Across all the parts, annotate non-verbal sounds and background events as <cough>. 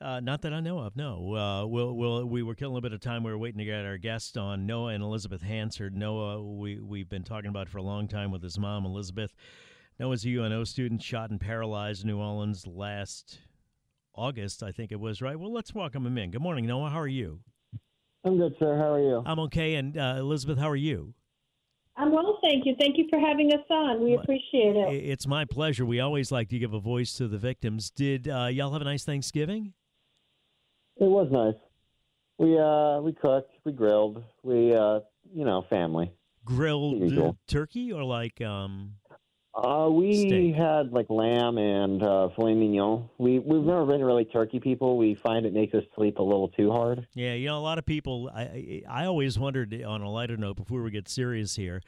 Uh, not that I know of. No. Uh, we'll, we'll, we were killing a little bit of time. We were waiting to get our guest on Noah and Elisabeth Hansard. Noah, we we've been talking about for a long time with his mom, Elisabeth. Noah's a UNO student, shot and paralyzed in New Orleans last August, I think it was. Right. Well, let's welcome him in. Good morning, Noah. How are you? I'm good, sir. How are you? I'm okay. And uh, Elisabeth, how are you? I'm well, thank you. Thank you for having us on. We appreciate it. It's my pleasure. We always like to give a voice to the victims. Did uh, y'all have a nice Thanksgiving? It was nice. We uh we cooked, we grilled, we uh you know family. Grilled turkey or like um, Uh we Steak. had like lamb and uh filet mignon. We we've never been really turkey people. We find it makes us sleep a little too hard. Yeah, you know, a lot of people. I I I always wondered on a lighter note before we get serious here,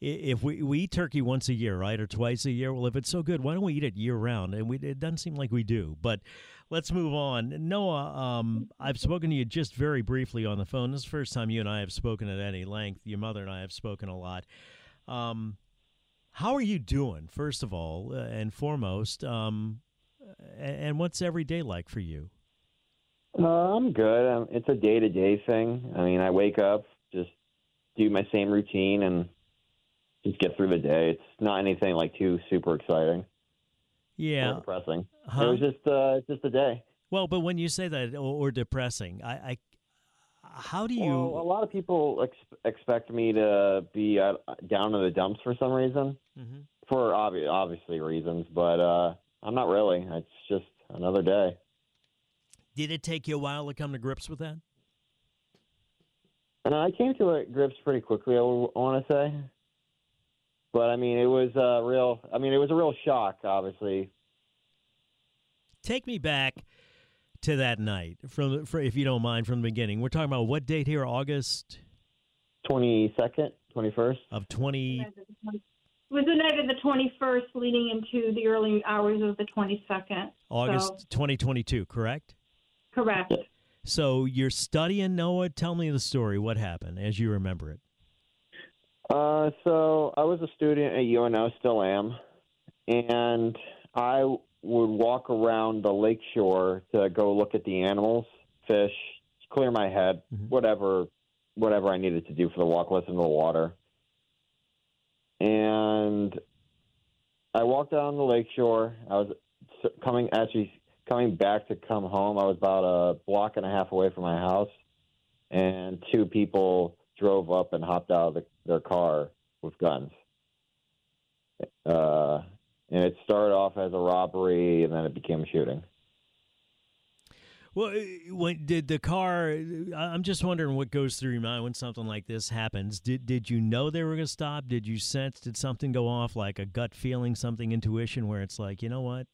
if we we eat turkey once a year, right, or twice a year. Well, if it's so good, why don't we eat it year round? And we, it doesn't seem like we do. But let's move on. Noah, um, I've spoken to you just very briefly on the phone. This is the first time you and I have spoken at any length. Your mother and I have spoken a lot. Um, how are you doing, first of all, uh, and foremost? Um, and what's every day like for you? Uh I'm good. Um, it's a day-to-day thing. I mean, I wake up, just do my same routine and just get through the day. It's not anything like too super exciting Yeah. depressing. Huh? It was just uh just a day. Well, but when you say that or, or depressing, I, I how do you? Well, a lot of people ex- expect me to be uh, down in the dumps for some reason, Mhm. for obvi- obviously reasons, but uh, I'm not really. It's just another day. Did it take you a while to come to grips with that? And I came to grips pretty quickly. I want to say, but I mean, it was a real. I mean, it was a real shock. Obviously, Take me back to that night, from for, if you don't mind, from the beginning. We're talking about what date here? August twenty second, twenty first. of twenty. It was the night of the 21st, leading into the early hours of the 22nd. August 2022, correct? Correct. So you're studying Noah. Tell me the story. What happened as you remember it? Uh, so I was a student at UNO, still am, and I would walk around the lake shore to go look at the animals, fish, clear my head, Mhm. whatever, whatever I needed to do for the walk, listen to the water. And I walked down the lake shore. I was coming actually coming back to come home. I was about a block and a half away from my house, and two people drove up and hopped out of the, their car with guns. Uh, and it started off as a robbery, and then it became a shooting. Well, uh, when did the car? I'm just wondering what goes through your mind when something like this happens. Did did you know they were going to stop? Did you sense? Did something go off like a gut feeling, something intuition, where it's like, you know what?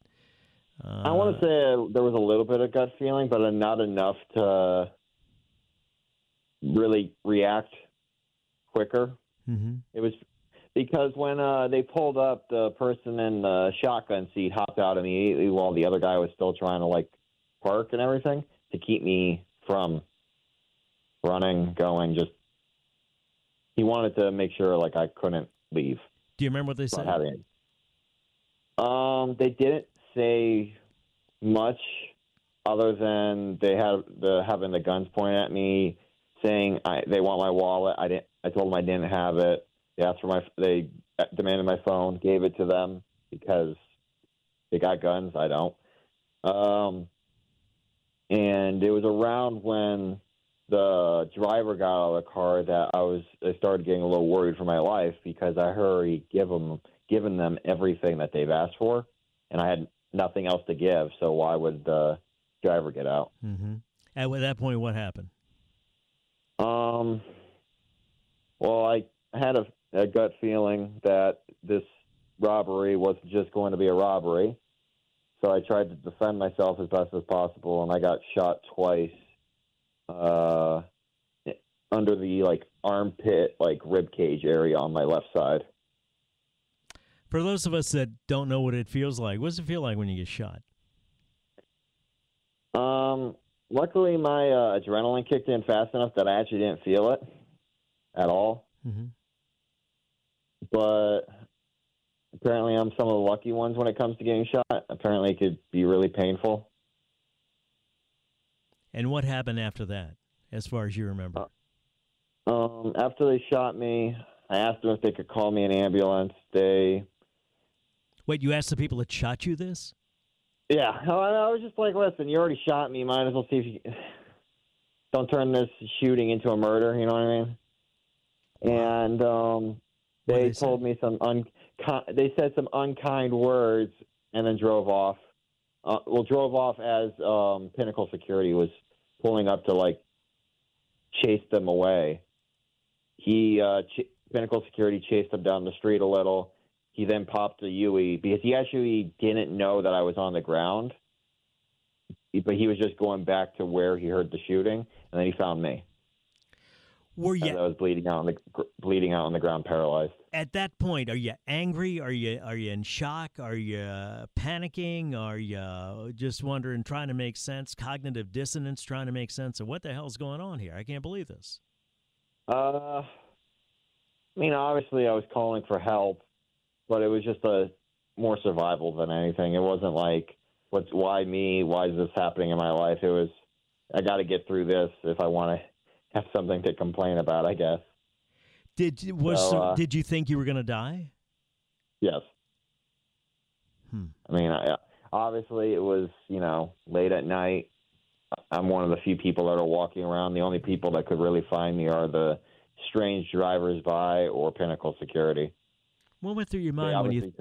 Uh, I want to say there was a little bit of gut feeling, but not enough to really react quicker. hmm It was because when uh, they pulled up, the person in the shotgun seat hopped out immediately while the other guy was still trying to like park and everything to keep me from running, going. Just he wanted to make sure like I couldn't leave. Do you remember what they said? having. Um, they didn't say much other than they had the having the guns pointed at me, saying I, they want my wallet. I didn't. I told them I didn't have it. They asked for my. They demanded my phone. Gave it to them because they got guns. I don't. Um, and it was around when the driver got out of the car that I was. I started getting a little worried for my life because I heard give them given them everything that they've asked for, and I had nothing else to give. So why would the driver get out? Mm-hmm. At that point, what happened? Um. Well, I had a, a gut feeling that this robbery wasn't just going to be a robbery. So I tried to defend myself as best as possible, and I got shot twice uh, under the like armpit, like rib cage area on my left side. For those of us that don't know what it feels like, what does it feel like when you get shot? Um, luckily, my uh, adrenaline kicked in fast enough that I actually didn't feel it at all. Mm-hmm. But apparently, I'm some of the lucky ones when it comes to getting shot. Apparently, it could be really painful. And what happened after that, as far as you remember? Um, after they shot me, I asked them if they could call me an ambulance. They Wait, you asked the people that shot you this? Yeah, I was just like, listen, you already shot me. Might as well see if you <sighs> don't turn this shooting into a murder. You know what I mean? And um, they, they told me some un. They said some unkind words and then drove off. Uh, well, drove off as um, Pinnacle Security was pulling up to like chase them away. He uh, ch- Pinnacle Security chased them down the street a little he then popped a Yui because he actually didn't know that I was on the ground, but he was just going back to where he heard the shooting, and then he found me. Were you? I was bleeding out on the bleeding out on the ground, paralyzed. At that point, are you angry? Are you are you in shock? Are you panicking? Are you just wondering, trying to make sense, cognitive dissonance, trying to make sense of what the hell's going on here? I can't believe this. Uh, I mean, obviously, I was calling for help, but it was just a more survival than anything. It wasn't like what's why me? Why is this happening in my life? It was I got to get through this if I want to have something to complain about. I guess. Did was So, uh, did you think you were going to die? Yes. Hmm. I mean, I, obviously it was you know late at night. I'm one of the few people that are walking around. The only people that could really find me are the strange drivers by or Pinnacle Security. What went through your mind when you?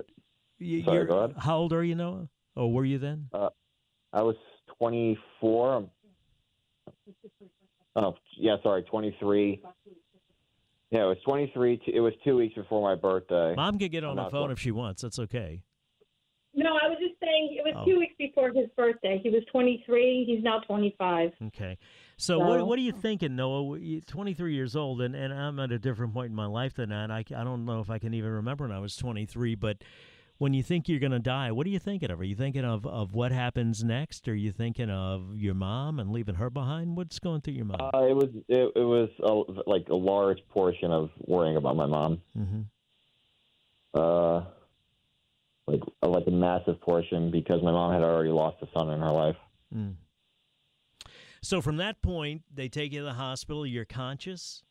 you Sorry, go ahead. How old are you, Noah? Oh, were you then? Uh, I was 24. I'm- Oh, yeah, sorry, 23. Yeah, it was 23. It was two weeks before my birthday. Mom can get on I'm the phone if she wants. That's okay. No, I was just saying it was Oh. two weeks before his birthday. He was 23. He's now 25. Okay. So what So- what are you thinking, Noah? You're 23 years old, and, and I'm at a different point in my life than that. I, I don't know if I can even remember when I was 23, but when you think you're going to die, what are you thinking of? Are you thinking of, of what happens next? Are you thinking of your mom and leaving her behind? What's going through your mind? Uh, it was it, it was a, like a large portion of worrying about my mom. hmm Uh, like like a massive portion because my mom had already lost a son in her life. Mm. So from that point, they take you to the hospital. You're conscious.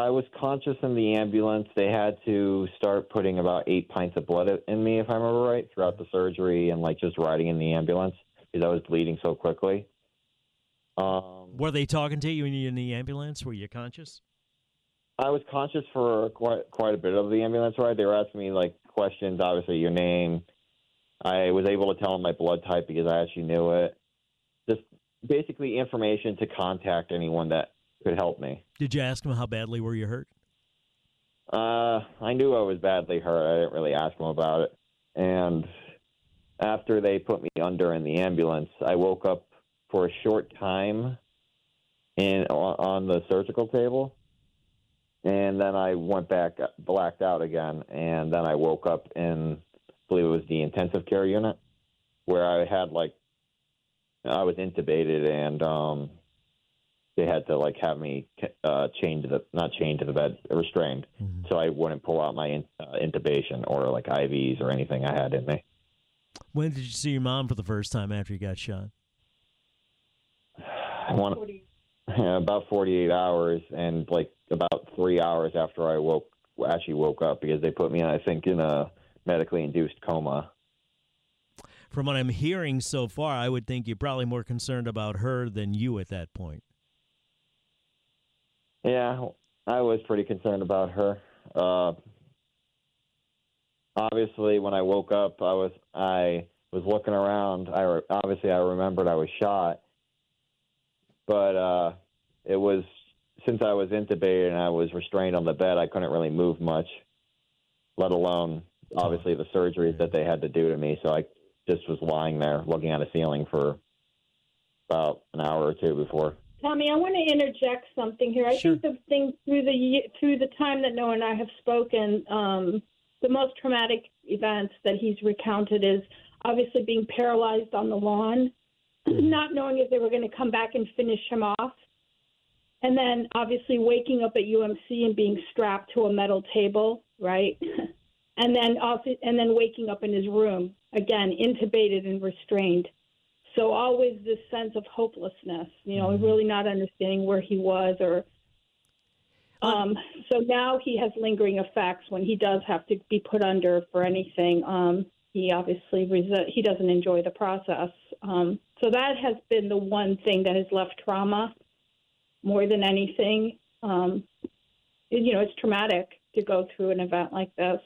I was conscious in the ambulance. They had to start putting about eight pints of blood in me, if I remember right, throughout the surgery and like just riding in the ambulance because I was bleeding so quickly. Um, Were they talking to you when you're in the ambulance? Were you conscious? I was conscious for quite quite a bit of the ambulance ride. They were asking me like questions, obviously your name. I was able to tell them my blood type because I actually knew it. Just basically information to contact anyone that could help me. Did you ask them how badly were you hurt? Uh, I knew I was badly hurt. I didn't really ask them about it. And after they put me under in the ambulance, I woke up for a short time in on on the surgical table, and then I went back blacked out again, and then I woke up in I believe it was the intensive care unit where I had like I was intubated and um they had to like have me uh chained to the not chained to the bed restrained Mhm. so I wouldn't pull out my in, uh, intubation or like IVs or anything I had in me. When did you see your mom for the first time after you got shot? <sighs> I want <laughs> about 48 hours and like about three hours after I woke actually woke up because they put me, I think, in a medically induced coma. From what I'm hearing so far, I would think you're probably more concerned about her than you at that point. Yeah, I was pretty concerned about her. Uh, obviously, when I woke up, I was I was looking around. I re- obviously I remembered I was shot, but uh, it was since I was intubated and I was restrained on the bed. I couldn't really move much, let alone obviously the surgeries that they had to do to me. So I just was lying there looking at a ceiling for about an hour or two before. Tommy, I want to interject something here. I Sure. think the thing through the through the time that Noah and I have spoken, um, the most traumatic events that he's recounted is obviously being paralyzed on the lawn, not knowing if they were going to come back and finish him off, and then obviously waking up at UMC and being strapped to a metal table, right? <laughs> and then also, and then waking up in his room again, intubated and restrained. So always this sense of hopelessness, you know, really not understanding where he was or um, so now he has lingering effects when he does have to be put under for anything. Um, he obviously resi- he doesn't enjoy the process. Um, so that has been the one thing that has left trauma more than anything. Um, you know, it's traumatic to go through an event like this.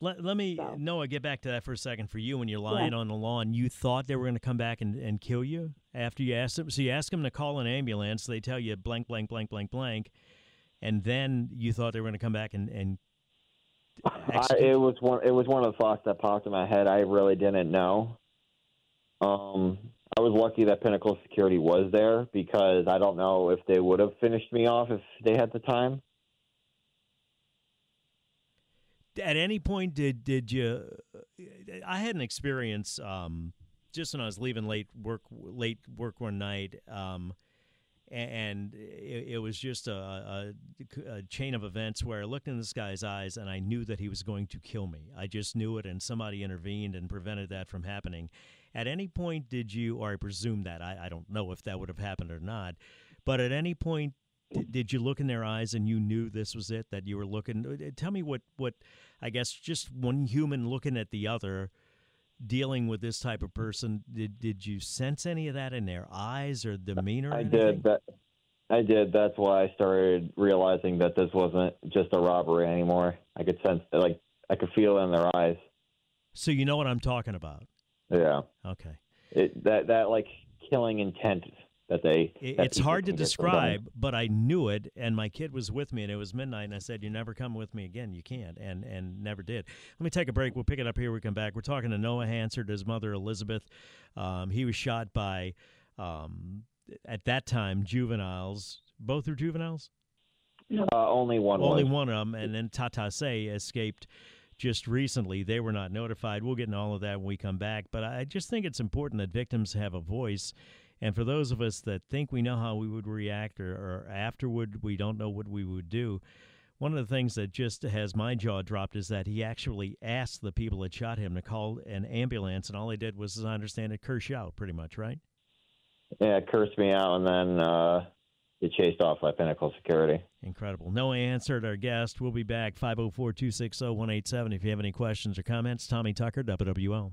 Let, let me, So- Noah, get back to that for a second. For you, when you're lying on the lawn, you thought they were going to come back and, and kill you after you asked them. So you ask them to call an ambulance. They tell you blank, blank, blank, blank, blank. And then you thought they were going to come back and, and <sighs> I, it was one. It was one of the thoughts that popped in my head. I really didn't know. Um, I was lucky that Pinnacle Security was there because I don't know if they would have finished me off if they had the time. at any point did did you i had an experience um just when i was leaving late work late work one night um and it, it was just a, a, a chain of events where I looked in this guy's eyes and I knew that he was going to kill me. I just knew it, and somebody intervened and prevented that from happening. At any point, did you, or I presume that, I, I don't know if that would have happened or not, but at any point, did, did you look in their eyes and you knew this was it, that you were looking? uh, Tell me what, what I guess, just one human looking at the other dealing with this type of person did did you sense any of that in their eyes or demeanor I did that. I did. That's why I started realizing that this wasn't just a robbery anymore. I could sense, like, I could feel it in their eyes. so you know what i'm talking about Yeah, okay. It, that that like killing intent that they. It- that it's hard to can get from them. describe but i knew it and my kid was with me and it was midnight and i said you never come with me again. You can't and and never did. Let me take a break. We'll pick it up here. We come back. We're talking to noah hansard his mother elisabeth. Um, he was shot by um, at that time juveniles. Both were juveniles? Uh, only one. Only was. one of them, and then Tata Say escaped just recently. They were not notified. We'll get into all of that when we come back. But I just think it's important that victims have a voice. And for those of us that think we know how we would react or, or afterward we don't know what we would do, one of the things that just has my jaw dropped is that he actually asked the people that shot him to call an ambulance, and all they did was, as I understand it, curse you out, pretty much, right? Yeah, it cursed me out, and then uh, get chased off by Pinnacle Security. Incredible. Noah Hansard our guest. We'll be back 504 260 187. If you have any questions or comments, Tommy Tucker, WWL.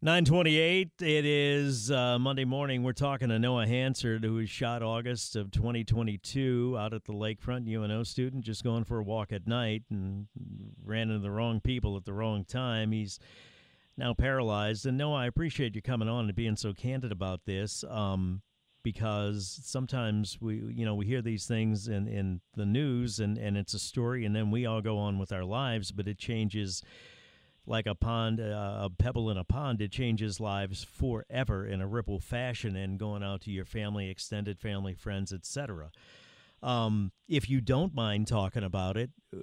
928. It is uh, Monday morning. We're talking to Noah Hansard, who was shot August of 2022 out at the lakefront, UNO student, just going for a walk at night and ran into the wrong people at the wrong time. He's now paralyzed. And Noah, I appreciate you coming on and being so candid about this. Um, because sometimes we you know we hear these things in in the news and and it's a story and then we all go on with our lives but it changes like a pond, uh, a pebble in a pond, it changes lives forever in a ripple fashion and going out to your family, extended family, friends, etc. Um, if you don't mind talking about it, uh,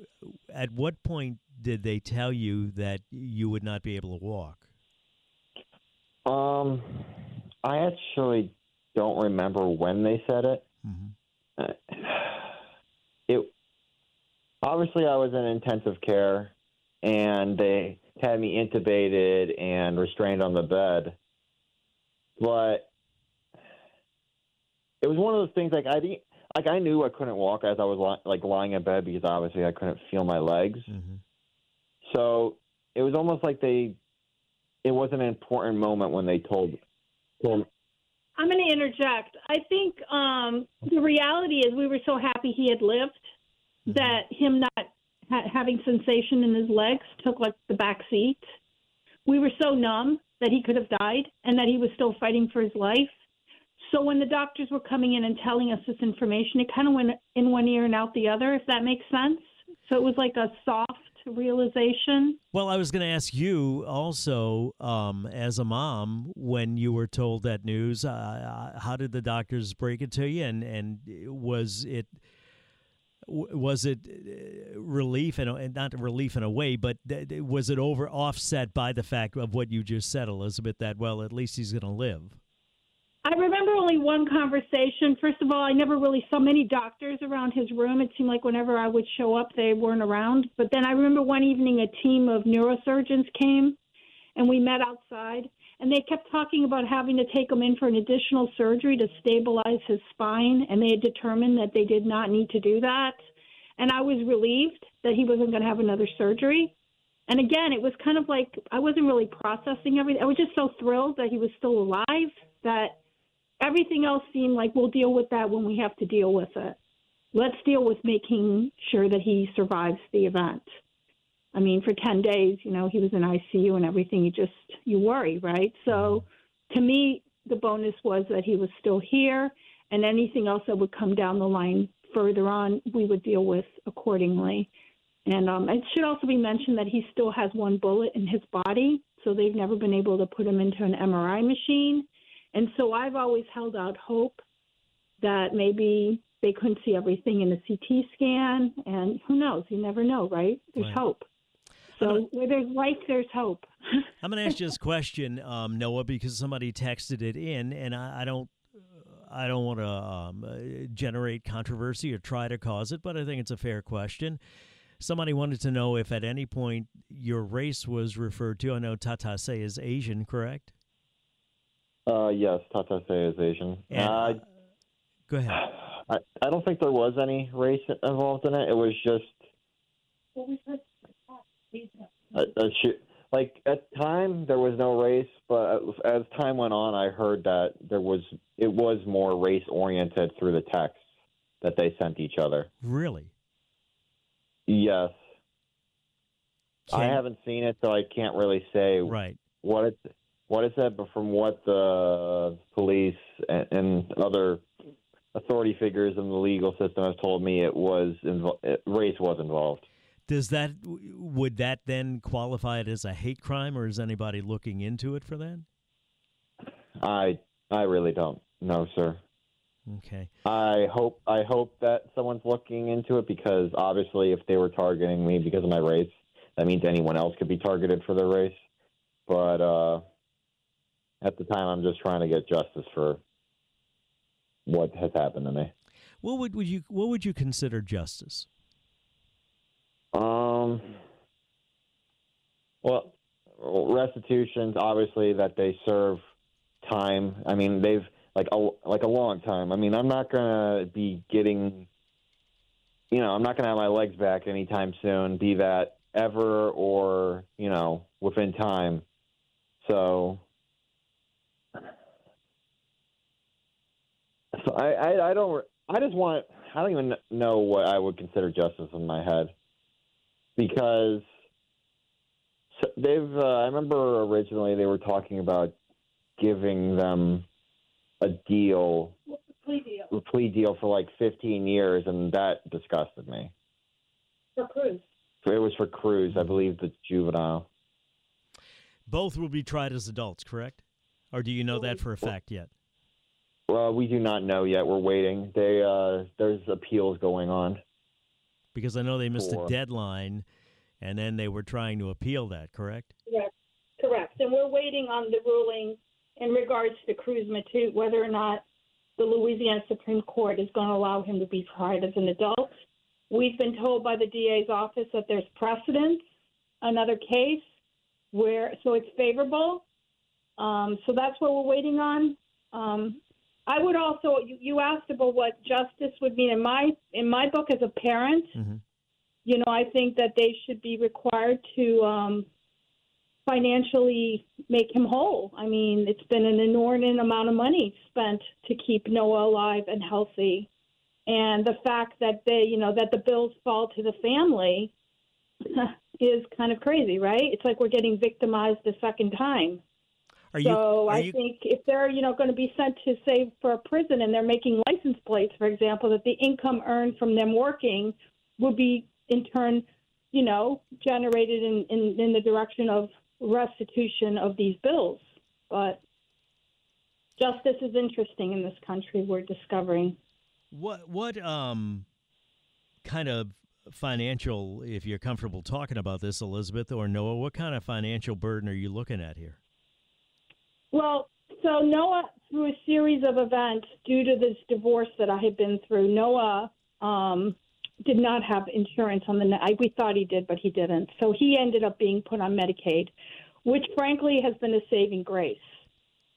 at what point did they tell you that you would not be able to walk? Um, I actually don't remember when they said it. Mm-hmm. Uh, <sighs> it obviously I was in intensive care, and they had me intubated and restrained on the bed. But it was one of those things like I didn't like I knew I couldn't walk as I was li- like lying in bed because obviously I couldn't feel my legs. Mm-hmm. So it was almost like they it was an important moment when they told told I'm going to interject. I think um, the reality is we were so happy he had lived mm-hmm. that him not ha- having sensation in his legs took like the back seat. We were so numb that he could have died and that he was still fighting for his life. So when the doctors were coming in and telling us this information, it kind of went in one ear and out the other, if that makes sense. So it was like a soft realization. Well, I was going to ask you also, um, as a mom, when you were told that news, uh, how did the doctors break it to you, and and was it was it uh, relief and not relief in a way, but was it over offset by the fact of what you just said, Elisabeth? That well, at least he's going to live. I remember only one conversation. First of all, I never really saw many doctors around his room. It seemed like whenever I would show up, they weren't around. But then I remember one evening a team of neurosurgeons came and we met outside and they kept talking about having to take him in for an additional surgery to stabilize his spine, and they had determined that they did not need to do that. And I was relieved that he wasn't going to have another surgery. And again, it was kind of like I wasn't really processing everything. I was just so thrilled that he was still alive that everything else seemed like we'll deal with that when we have to deal with it. Let's deal with making sure that he survives the event. I mean, for 10 days, you know, he was in ICU and everything. You just, you worry, right? So to me, the bonus was that he was still here and anything else that would come down the line further on, we would deal with accordingly. And um, it should also be mentioned that he still has one bullet in his body, so they've never been able to put him into an MRI machine. And so I've always held out hope that maybe they couldn't see everything in a CT scan, and who knows? You never know, right? There's right. hope. So where there's life, there's hope. <laughs> I'm going to ask you this question, um, Noah, because somebody texted it in, and I, I don't. I don't want to um, uh, generate controversy or try to cause it, but I think it's a fair question. Somebody wanted to know if at any point your race was referred to. I know Tatasay is Asian, correct? Uh, yes, Tatasay is Asian. And, uh, go ahead. I, I don't think there was any race involved in it. It was just. What was that? A, a sh- like at time there was no race, but as time went on, I heard that there was it was more race oriented through the texts that they sent each other. Really? Yes. Can... I haven't seen it, so I can't really say right what it what it said. But from what the police and, and other authority figures in the legal system have told me, it was invo- race was involved. Does that would that then qualify it as a hate crime, or is anybody looking into it for that? I I really don't know, sir. Okay. I hope I hope that someone's looking into it because obviously, if they were targeting me because of my race, that means anyone else could be targeted for their race. But uh, at the time, I'm just trying to get justice for what has happened to me. What would, would you What would you consider justice? Um, well, restitutions, obviously, that they serve time. I mean, they've like a like a long time. I mean, I'm not gonna be getting, you know, I'm not gonna have my legs back anytime soon. Be that ever or you know within time. So So I, I, I don't I just want I don't even know what I would consider justice in my head because they've uh, I remember originally they were talking about giving them a deal plea deal a plea deal for like 15 years and that disgusted me. for Cruz. It was for Cruz, I believe the juvenile. Both will be tried as adults, correct? Or do you know that for a fact yet? Well, we do not know yet. We're waiting. They uh, there's appeals going on. Because I know they missed a For- deadline, and then they were trying to appeal that, correct? Correct. Correct. And we're waiting on the ruling in regards to Cruz Matute, whether or not the Louisiana Supreme Court is going to allow him to be tried as an adult. We've been told by the DA's office that there's precedent, another case where, so it's favorable. Um, so that's what we're waiting on. Um, I would also, you, you asked about what justice would mean in my in my book as a parent. Mhm. You know, I think that they should be required to um, financially make him whole. I mean, it's been an inordinate amount of money spent to keep Noah alive and healthy. And the fact that they, you know, that the bills fall to the family <laughs> is kind of crazy, right? It's like we're getting victimized a second time. Are you? so are I you think if they're, you know, going to be sent to say for a prison and they're making license plates, for example, that the income earned from them working would be in turn, you know, generated in, in, in the direction of restitution of these bills. But justice is interesting in this country. We're discovering. What what um kind of financial if you're comfortable talking about this Elisabeth or Noah what kind of financial burden are you looking at here? Well, so Noah, through a series of events due to this divorce that I had been through, Noah um, did not have insurance on the. I, we thought he did, but he didn't. So he ended up being put on Medicaid, which frankly has been a saving grace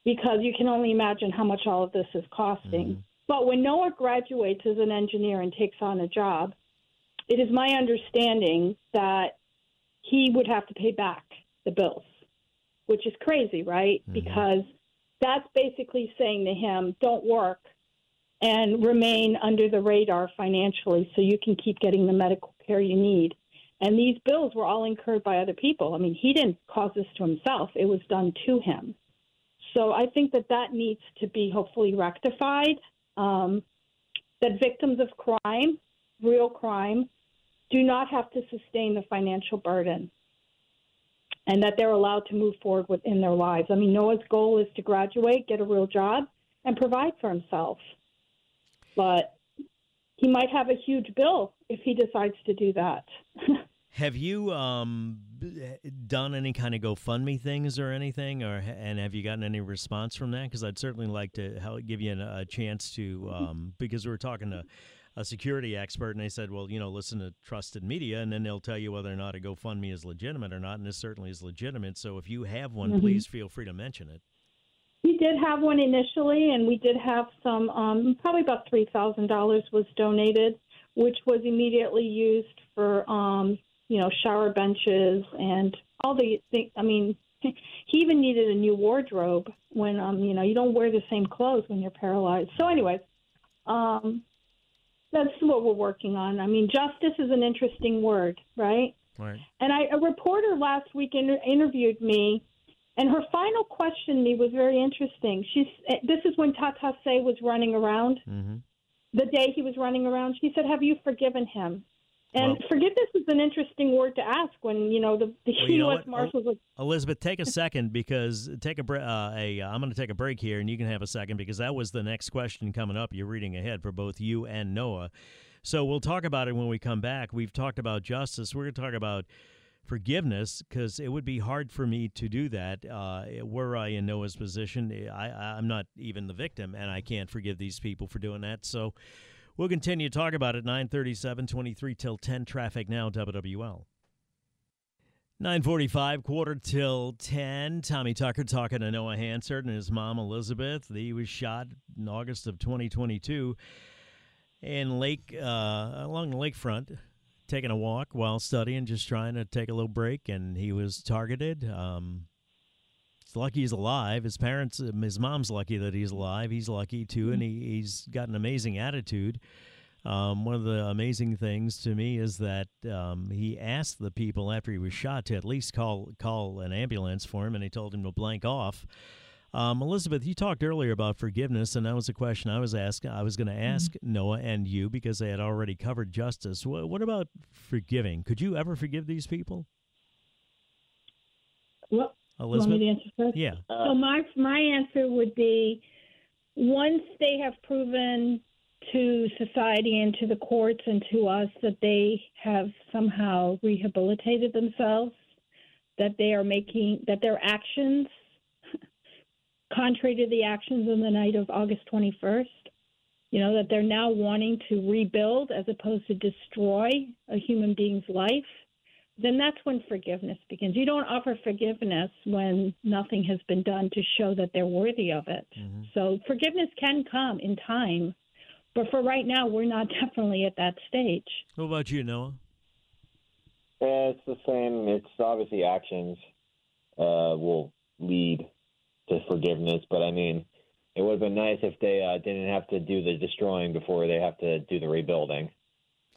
because you can only imagine how much all of this is costing. But when Noah graduates as an engineer and takes on a job, it is my understanding that he would have to pay back the bills, which is crazy, right? Because that's basically saying to him, don't work and remain under the radar financially so you can keep getting the medical care you need. And these bills were all incurred by other people. I mean, he didn't cause this to himself, it was done to him. So I think that that needs to be hopefully rectified. Um, that victims of crime, real crime, do not have to sustain the financial burden and that they're allowed to move forward within their lives. I mean, Noah's goal is to graduate, get a real job, and provide for himself. But he might have a huge bill if he decides to do that. <laughs> Have you um done any kind of GoFundMe things or anything or and have you gotten any response from that cuz I'd certainly like to give you a chance to um because we were talking to a security expert and they said, well, you know, listen to trusted media and then they'll tell you whether or not a GoFundMe is legitimate or not and this certainly is legitimate. So if you have one, please feel free to mention it. We did have one initially, and we did have some, um, probably about $3,000 was donated, which was immediately used for, um, you know, shower benches and all the things. I mean, <laughs> he even needed a new wardrobe when, um, you know, you don't wear the same clothes when you're paralyzed. So, anyway, um, that's what we're working on. I mean, justice is an interesting word, right? Right. And I, a reporter last week inter- interviewed me, and her final question to me was very interesting. She's this is when Tata Say was running around, Mhm. the day he was running around. She said, "Have you forgiven him?" And Well- forgiveness is an interesting word to ask when you know the, the Well, you know U.S. Marshals. Are, Elisabeth, take a <laughs> second because take a break. Uh, a, I'm going to take a break here, and you can have a second because that was the next question coming up. You're reading ahead for both you and Noah, so we'll talk about it when we come back. We've talked about justice. We're going to talk about forgiveness because it would be hard for me to do that. Uh, were I in Noah's position, I, I'm not even the victim, and I can't forgive these people for doing that. So. We'll continue to talk about it. 937, 23 till 10 traffic now, WWL. 945, quarter till 10. Tommy Tucker talking to Noah Hansard and his mom, Elisabeth. He was shot in August of 2022 in Lake, uh, along the lakefront, taking a walk while studying, just trying to take a little break, and he was targeted. Um, lucky he's alive. His parents, um, his mom's lucky that he's alive. He's lucky too, and he, he's got an amazing attitude. Um, one of the amazing things to me is that um, he asked the people after he was shot to at least call call an ambulance for him, and they told him to blank off. Um, Elisabeth, you talked earlier about forgiveness, and that was a question I was asking. I was going to ask mm-hmm. Noah and you because they had already covered justice. What, what about forgiving? Could you ever forgive these people? Well, Elisabeth? Want me to answer first? Yeah. so my my answer would be, once they have proven to society and to the courts and to us that they have somehow rehabilitated themselves, that they are making that their actions, <laughs> contrary to the actions on the night of August 21st, you know that they're now wanting to rebuild as opposed to destroy a human being's life then that's when forgiveness begins. You don't offer forgiveness when nothing has been done to show that they're worthy of it. Mm-hmm. So forgiveness can come in time, but for right now, we're not <laughs> definitely at that stage. What about you, Noah? Yeah, it's the same. It's obviously actions uh, will lead to forgiveness, but I mean, it would have been nice if they uh, didn't have to do the destroying before they have to do the rebuilding.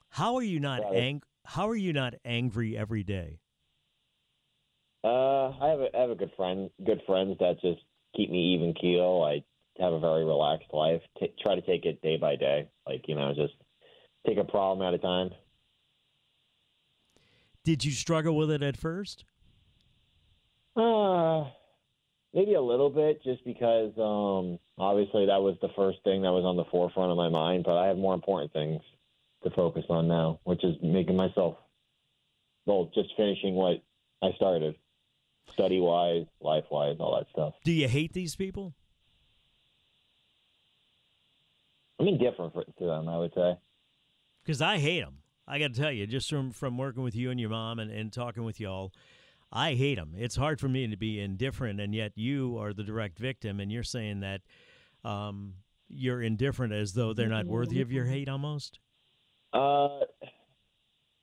How are you not angry? How are you not angry every day? Uh, I have a, I have a good friend, good friends that just keep me even keel. I have a very relaxed life. T- try to take it day by day, like you know, just take a problem at a time. Did you struggle with it at first? Uh, maybe a little bit, just because um, obviously that was the first thing that was on the forefront of my mind. But I have more important things to focus on now, which is making myself, well, just finishing what I started, study wise, life wise, all that stuff. Do you hate these people? I'm indifferent for, to them, I would say. Because I hate them. I got to tell you, just from, from working with you and your mom and, and talking with y'all, I hate them. It's hard for me to be indifferent, and yet you are the direct victim, and you're saying that um, you're indifferent as though they're not worthy of your hate almost? Uh,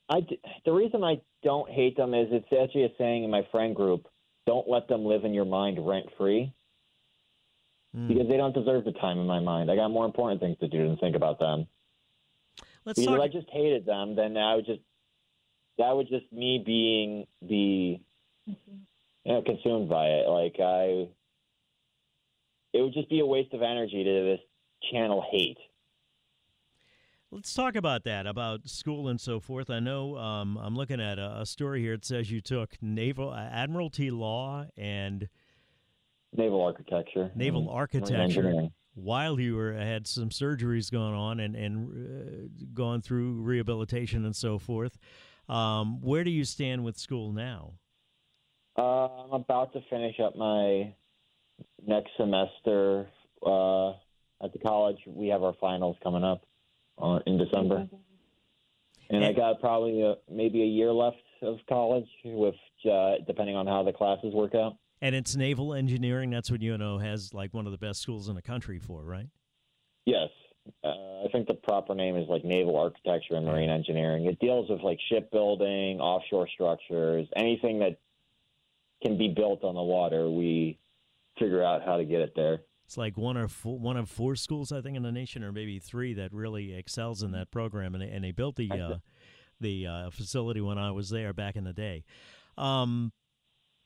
I the reason I don't hate them is it's actually a saying in my friend group: "Don't let them live in your mind rent free." Mm. Because they don't deserve the time in my mind. I got more important things to do than think about them. Let's because talk... if I just hated them, then I would just that would just me being be mm-hmm. you know, consumed by it. Like I, it would just be a waste of energy to this channel hate. Let's talk about that, about school and so forth. I know um, I'm looking at a, a, story here. It says you took naval uh, admiralty law and naval architecture, naval architecture, while you were had some surgeries going on and and uh, gone through rehabilitation and so forth. Um, where do you stand with school now? Uh, I'm about to finish up my next semester uh, at the college. We have our finals coming up uh, in December. And I got probably a, maybe a year left of college, with uh, depending on how the classes work out. And it's naval engineering. That's what UNO has, like one of the best schools in the country for, right? Yes, uh, I think the proper name is like naval architecture and marine engineering. It deals with like shipbuilding, offshore structures, anything that can be built on the water. We figure out how to get it there. It's like one or four, one of four schools I think in the nation, or maybe three that really excels in that program, and, and they built the uh, the uh, facility when I was there back in the day. Um,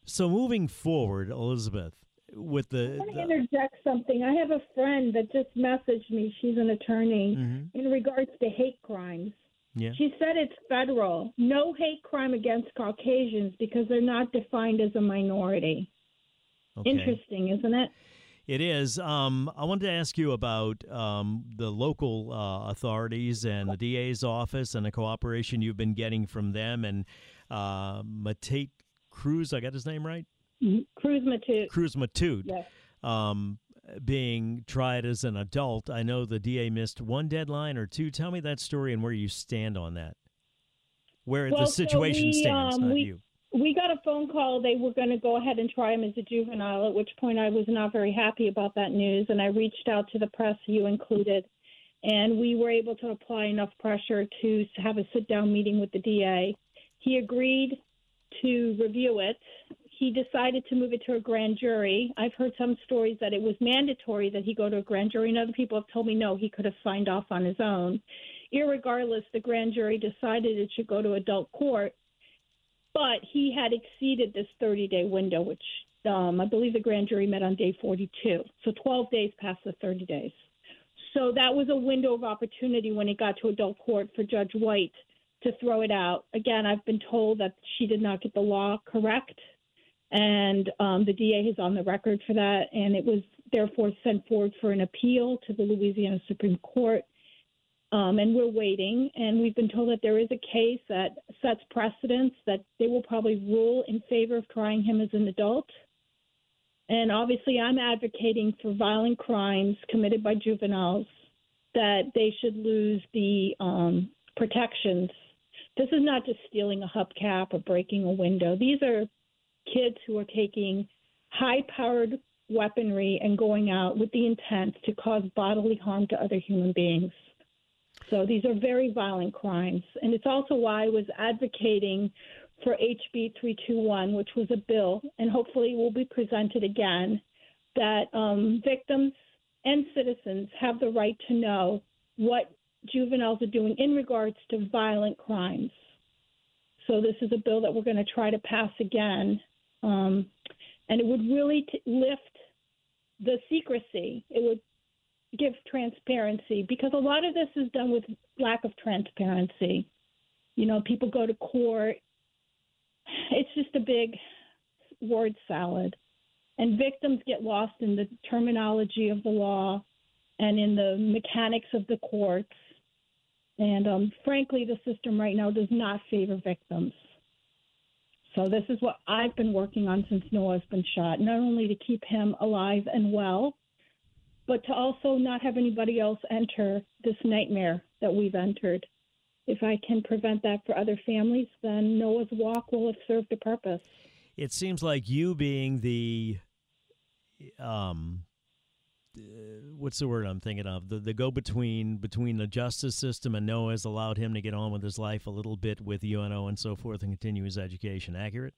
so moving forward, Elisabeth, with the, I want to interject something. I have a friend that just messaged me. She's an attorney mm-hmm. in regards to hate crimes. Yeah. She said it's federal. No hate crime against Caucasians because they're not defined as a minority. Okay. Interesting, isn't it? It is. Um, I wanted to ask you about um, the local uh, authorities and the DA's office and the cooperation you've been getting from them and uh, Matate Cruz. I got his name right. Cruz Matute. Cruz Matute. Yes. Um, being tried as an adult, I know the DA missed one deadline or two. Tell me that story and where you stand on that. Where well, the situation so we, stands, um, not we, you we got a phone call. They were going to go ahead and try him as a juvenile, at which point I was not very happy about that news. And I reached out to the press, you included, and we were able to apply enough pressure to have a sit down meeting with the DA. He agreed to review it. he decided to move it to a grand jury. I've heard some stories that it was mandatory that he go to a grand jury, and other people have told me no, he could have signed off on his own. Irregardless, the grand jury decided it should go to adult court, but he had exceeded this 30 day window, which um, I believe the grand jury met on day 42. So 12 days past the 30 days. So that was a window of opportunity when it got to adult court for Judge White to throw it out. Again, I've been told that she did not get the law correct, and um, the DA is on the record for that, and it was therefore sent forward for an appeal to the Louisiana Supreme Court. Um, and we're waiting, and we've been told that there is a case that sets precedents that they will probably rule in favor of trying him as an adult. And obviously, I'm advocating for violent crimes committed by juveniles that they should lose the um, protections this is not just stealing a hubcap or breaking a window. These are kids who are taking high powered weaponry and going out with the intent to cause bodily harm to other human beings. So these are very violent crimes. And it's also why I was advocating for HB 321, which was a bill, and hopefully will be presented again, that um, victims and citizens have the right to know what juveniles are doing in regards to violent crimes. So this is a bill that we're going to try to pass again, um, and it would really t- lift the secrecy. It would give transparency because a lot of this is done with lack of transparency. You know, people go to court. It's just a big word salad. And victims get lost in the terminology of the law and in the mechanics of the courts. And um, frankly, the system right now does not favor victims. So this is what I've been working on since Noah's been shot, not only to keep him alive and well, but to also not have anybody else enter this nightmare that we've entered. If I can prevent that for other families, then Noah's Walk will have served a purpose. It seems like you being the um, uh, what's the word I'm thinking of? The the go between between the justice system and Noah has allowed him to get on with his life a little bit with UNO and so forth and continue his education. Accurate?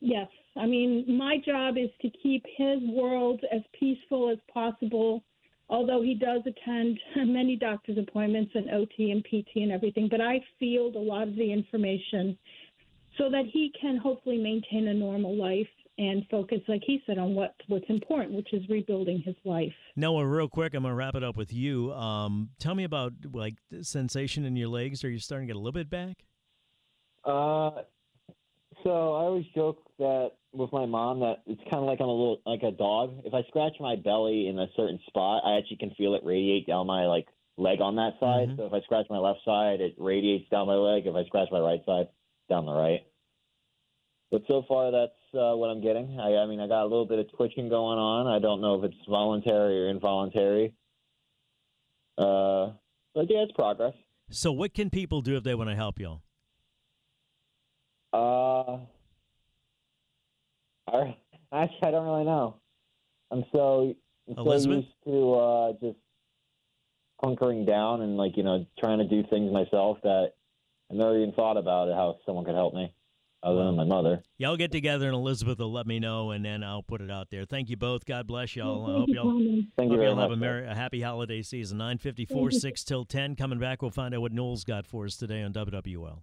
Yes. I mean, my job is to keep his world as peaceful as possible. Although he does attend <laughs> many doctor's appointments and OT and PT and everything, but I field a lot of the information so that he can hopefully maintain a normal life and focus, like he said, on what what's important, which is rebuilding his life. Noah, real quick, I'm gonna wrap it up with you. Um, tell me about like sensation in your legs. Are you starting to get a little bit back? Uh, so I always joke that with my mom that it's kind of like I'm a little like a dog. If I scratch my belly in a certain spot, I actually can feel it radiate down my like leg on that side. Mm-hmm. So if I scratch my left side, it radiates down my leg. If I scratch my right side, down the right. But so far, that's uh, what I'm getting. I, I mean, I got a little bit of twitching going on. I don't know if it's voluntary or involuntary. Uh, but yeah, it's progress. So, what can people do if they want to help you? Uh, I, <laughs> actually, I don't really know. I'm so, I'm so used to uh, just hunkering down and like you know trying to do things myself that I never even thought about how someone could help me other than my mother. Y'all get together and Elisabeth will let me know, and then I'll put it out there. Thank you both. God bless y'all. I hope y'all, Thank hope you y'all have a, merry, a happy holiday season. 954, 6 till 10. Coming back, we'll find out what Noel's got for us today on WWL.